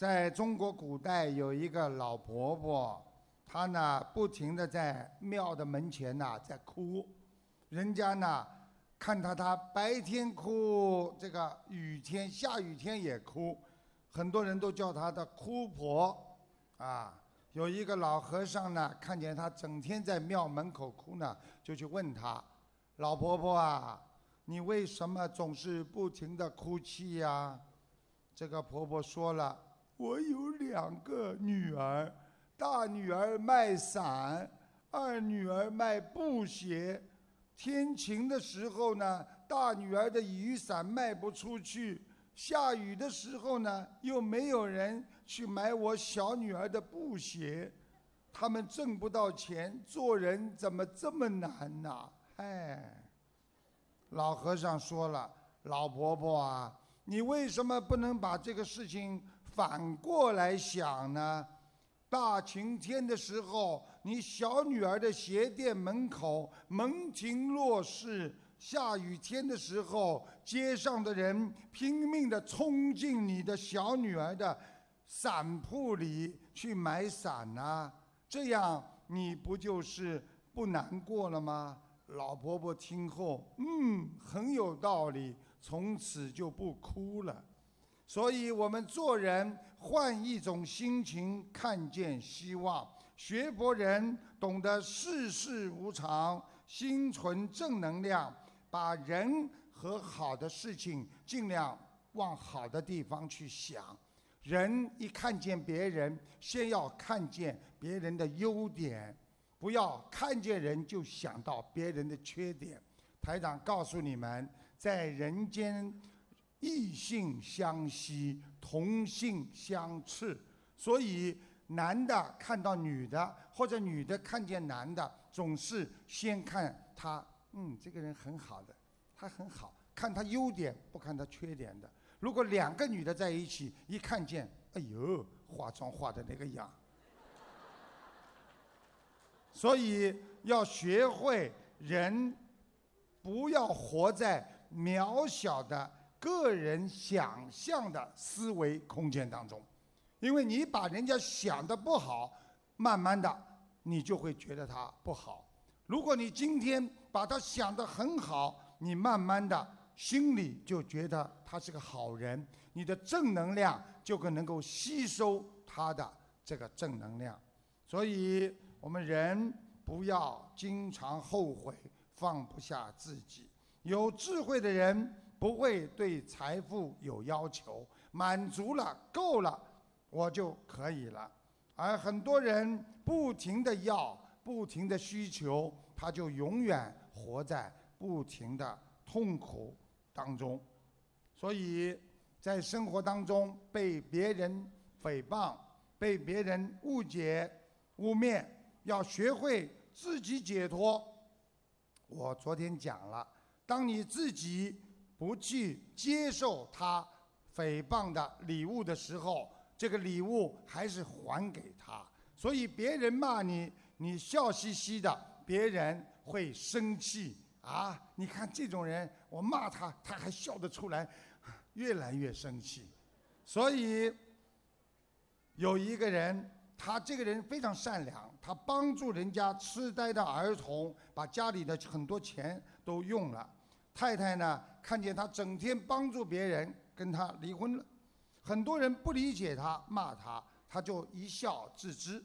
在中国古代，有一个老婆婆，她呢不停的在庙的门前呐在哭，人家呢看到她白天哭，这个雨天下雨天也哭，很多人都叫她的哭婆，啊，有一个老和尚呢看见她整天在庙门口哭呢，就去问她，老婆婆啊，你为什么总是不停的哭泣呀？这个婆婆说了。我有两个女儿，大女儿卖伞，二女儿卖布鞋。天晴的时候呢，大女儿的雨伞卖不出去；下雨的时候呢，又没有人去买我小女儿的布鞋。他们挣不到钱，做人怎么这么难呢？哎，老和尚说了，老婆婆啊，你为什么不能把这个事情？反过来想呢，大晴天的时候，你小女儿的鞋店门口门庭若市；下雨天的时候，街上的人拼命的冲进你的小女儿的伞铺里去买伞呢。这样你不就是不难过了吗？老婆婆听后，嗯，很有道理，从此就不哭了。所以我们做人换一种心情，看见希望。学佛人懂得世事无常，心存正能量，把人和好的事情尽量往好的地方去想。人一看见别人，先要看见别人的优点，不要看见人就想到别人的缺点。台长告诉你们，在人间。异性相吸，同性相斥，所以男的看到女的，或者女的看见男的，总是先看他，嗯，这个人很好的，他很好，看他优点，不看他缺点的。如果两个女的在一起，一看见，哎呦，化妆化的那个样。所以要学会人，不要活在渺小的。个人想象的思维空间当中，因为你把人家想的不好，慢慢的你就会觉得他不好。如果你今天把他想的很好，你慢慢的心里就觉得他是个好人，你的正能量就可能够吸收他的这个正能量。所以我们人不要经常后悔，放不下自己。有智慧的人。不会对财富有要求，满足了够了，我就可以了。而很多人不停的要，不停的需求，他就永远活在不停的痛苦当中。所以在生活当中被别人诽谤、被别人误解、污蔑，要学会自己解脱。我昨天讲了，当你自己。不去接受他诽谤的礼物的时候，这个礼物还是还给他。所以别人骂你，你笑嘻嘻的，别人会生气啊！你看这种人，我骂他，他还笑得出来，越来越生气。所以有一个人，他这个人非常善良，他帮助人家痴呆的儿童，把家里的很多钱都用了。太太呢？看见他整天帮助别人，跟他离婚了。很多人不理解他，骂他，他就一笑置之。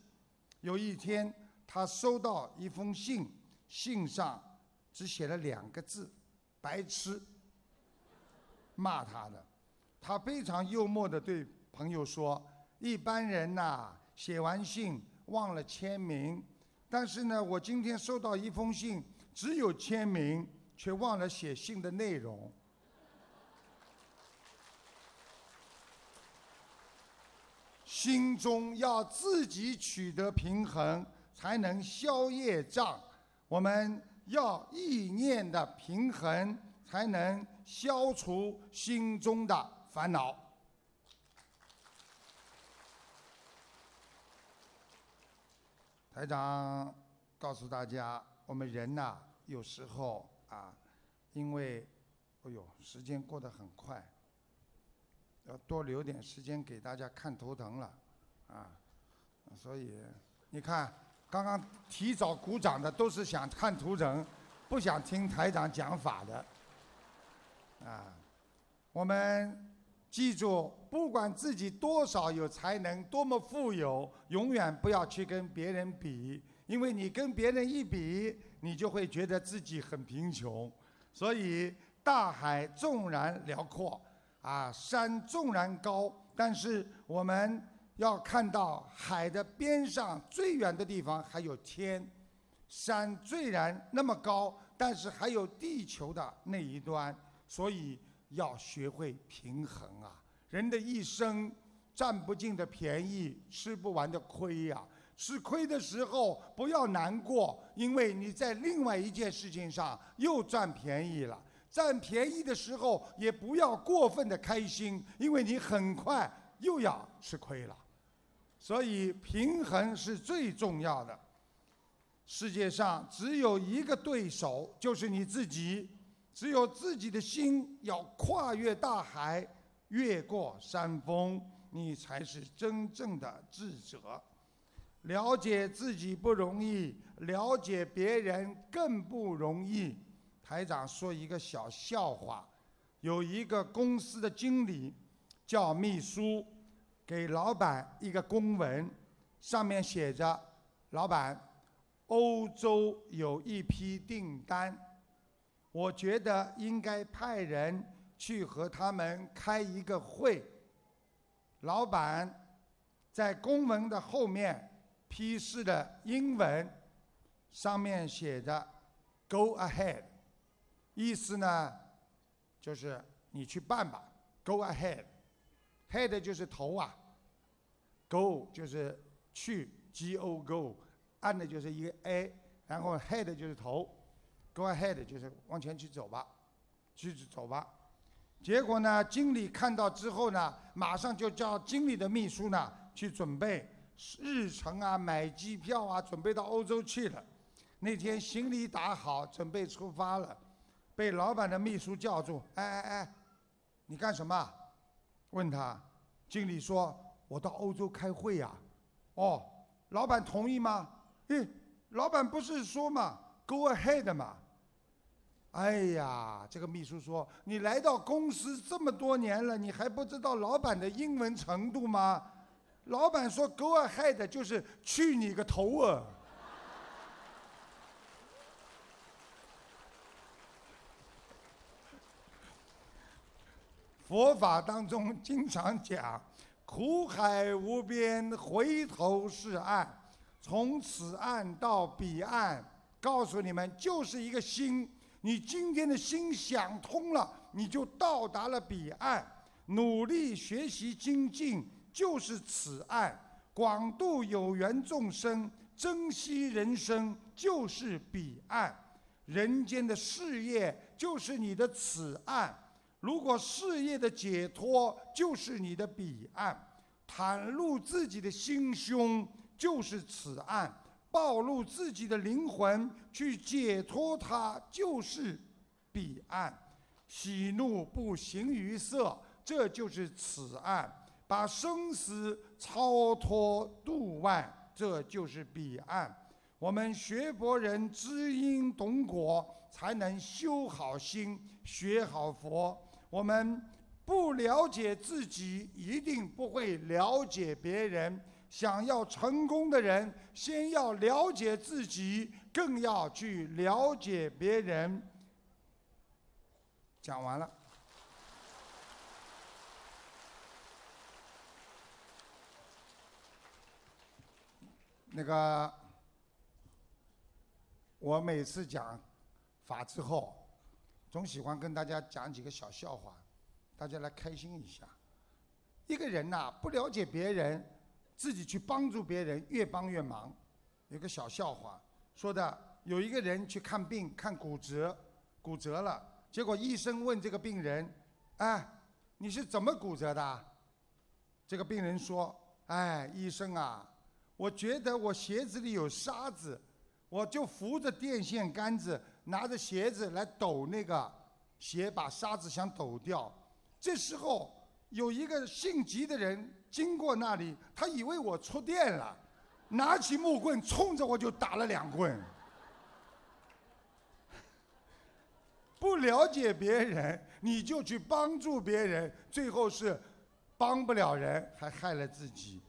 有一天，他收到一封信，信上只写了两个字：“白痴。”骂他的。他非常幽默地对朋友说：“一般人呐，写完信忘了签名，但是呢，我今天收到一封信，只有签名。”却忘了写信的内容。心中要自己取得平衡，才能消业障。我们要意念的平衡，才能消除心中的烦恼。台长告诉大家，我们人呐，有时候啊，因为，哎呦，时间过得很快，要多留点时间给大家看图腾了，啊，所以你看，刚刚提早鼓掌的都是想看图腾，不想听台长讲法的，啊，我们记住，不管自己多少有才能，多么富有，永远不要去跟别人比，因为你跟别人一比，你就会觉得自己很贫穷。所以，大海纵然辽阔，啊，山纵然高，但是我们要看到海的边上最远的地方还有天，山虽然那么高，但是还有地球的那一端，所以。要学会平衡啊！人的一生占不尽的便宜，吃不完的亏呀。吃亏的时候不要难过，因为你在另外一件事情上又占便宜了。占便宜的时候也不要过分的开心，因为你很快又要吃亏了。所以平衡是最重要的。世界上只有一个对手，就是你自己。只有自己的心要跨越大海，越过山峰，你才是真正的智者。了解自己不容易，了解别人更不容易。台长说一个小笑话：有一个公司的经理叫秘书，给老板一个公文，上面写着：“老板，欧洲有一批订单。”我觉得应该派人去和他们开一个会。老板在公文的后面批示的英文，上面写着 “Go ahead”，意思呢就是你去办吧。Go ahead，head 就是头啊，Go 就是去，G O Go，按的就是一个 A，然后 head 就是头。Go ahead，就是往前去走吧，去走吧。结果呢，经理看到之后呢，马上就叫经理的秘书呢去准备日程啊，买机票啊，准备到欧洲去了。那天行李打好，准备出发了，被老板的秘书叫住：“哎哎哎，你干什么？”问他，经理说：“我到欧洲开会呀。”哦，老板同意吗？诶，老板不是说嘛，Go ahead 嘛。哎呀，这个秘书说：“你来到公司这么多年了，你还不知道老板的英文程度吗？”老板说：“Go ahead，就是去你个头啊！” 佛法当中经常讲：“苦海无边，回头是岸。”从此岸到彼岸，告诉你们，就是一个心。你今天的心想通了，你就到达了彼岸。努力学习精进，就是此岸。广度有缘众生，珍惜人生，就是彼岸。人间的事业就是你的此岸。如果事业的解脱就是你的彼岸，袒露自己的心胸就是此岸。暴露自己的灵魂，去解脱它，就是彼岸；喜怒不形于色，这就是此岸；把生死超脱度外，这就是彼岸。我们学佛人知因懂果，才能修好心、学好佛。我们不了解自己，一定不会了解别人。想要成功的人，先要了解自己，更要去了解别人。讲完了。那个，我每次讲法之后，总喜欢跟大家讲几个小笑话，大家来开心一下。一个人呐，不了解别人。自己去帮助别人，越帮越忙。有个小笑话，说的有一个人去看病，看骨折，骨折了。结果医生问这个病人：“哎，你是怎么骨折的？”这个病人说：“哎，医生啊，我觉得我鞋子里有沙子，我就扶着电线杆子，拿着鞋子来抖那个鞋，把沙子想抖掉。这时候有一个姓吉的人经过那里，他以为我触电了，拿起木棍冲着我就打了两棍。”不了解别人，你就去帮助别人，最后是帮不了人，还害了自己。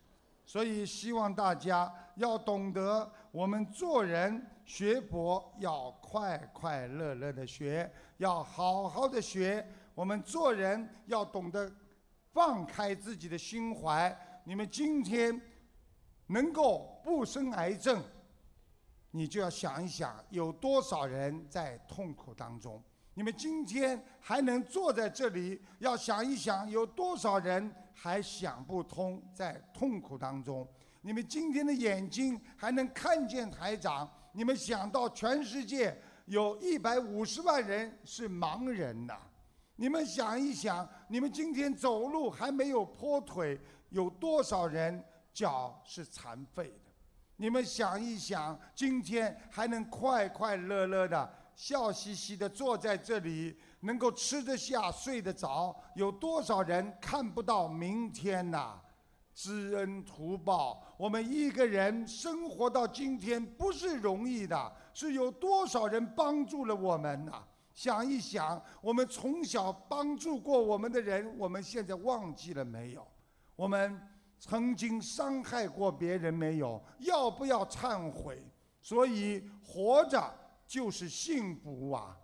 所以希望大家要懂得，我们做人学佛要快快乐乐的学，要好好的学。我们做人要懂得放开自己的心怀。你们今天能够不生癌症，你就要想一想，有多少人在痛苦当中。你们今天还能坐在这里，要想一想，有多少人还想不通，在痛苦当中。你们今天的眼睛还能看见台长，你们想到全世界有一百五十万人是盲人呐。你们想一想，你们今天走路还没有跛腿，有多少人脚是残废的？你们想一想，今天还能快快乐乐的。笑嘻嘻的坐在这里，能够吃得下、睡得着，有多少人看不到明天呐？知恩图报，我们一个人生活到今天不是容易的，是有多少人帮助了我们呐？想一想，我们从小帮助过我们的人，我们现在忘记了没有？我们曾经伤害过别人没有？要不要忏悔？所以活着。就是幸福啊！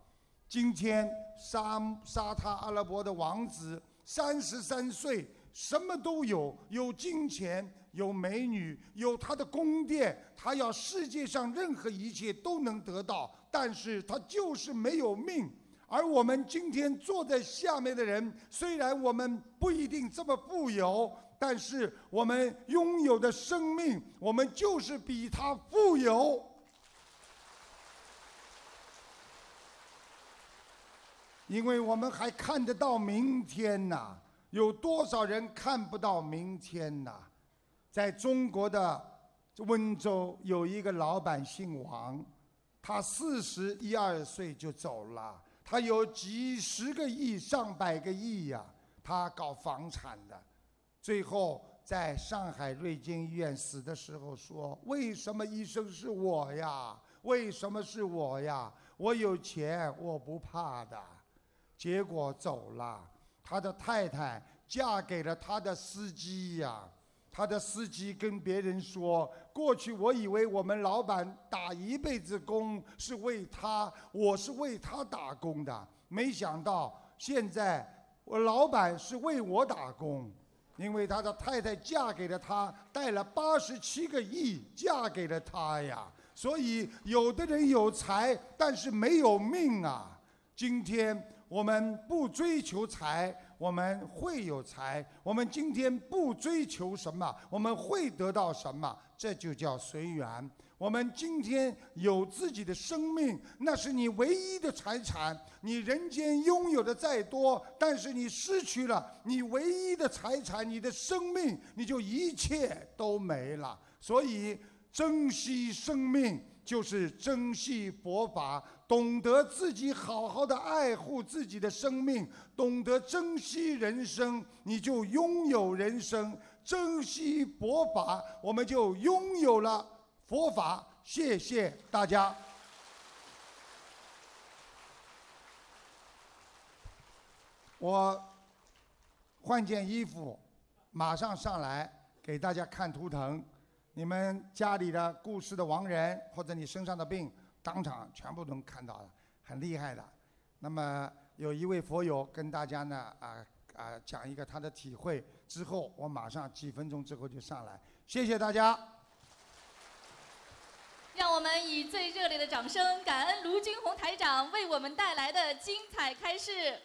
今天沙沙特阿拉伯的王子三十三岁，什么都有，有金钱，有美女，有他的宫殿，他要世界上任何一切都能得到，但是他就是没有命。而我们今天坐在下面的人，虽然我们不一定这么富有，但是我们拥有的生命，我们就是比他富有。因为我们还看得到明天呐，有多少人看不到明天呐？在中国的温州有一个老板姓王，他四十一二岁就走了，他有几十个亿、上百个亿呀，他搞房产的，最后在上海瑞金医院死的时候说：“为什么医生是我呀？为什么是我呀？我有钱，我不怕的。”结果走了，他的太太嫁给了他的司机呀。他的司机跟别人说：“过去我以为我们老板打一辈子工是为他，我是为他打工的。没想到现在我老板是为我打工，因为他的太太嫁给了他，带了八十七个亿嫁给了他呀。所以有的人有财，但是没有命啊。今天。”我们不追求财，我们会有财。我们今天不追求什么，我们会得到什么？这就叫随缘。我们今天有自己的生命，那是你唯一的财产。你人间拥有的再多，但是你失去了你唯一的财产，你的生命，你就一切都没了。所以，珍惜生命就是珍惜佛法。懂得自己好好的爱护自己的生命，懂得珍惜人生，你就拥有人生；珍惜佛法，我们就拥有了佛法。谢谢大家。我换件衣服，马上上来给大家看图腾。你们家里的故事的亡人，或者你身上的病。当场全部能看到了，很厉害的。那么有一位佛友跟大家呢啊啊讲一个他的体会，之后我马上几分钟之后就上来，谢谢大家。让我们以最热烈的掌声，感恩卢军红台长为我们带来的精彩开示。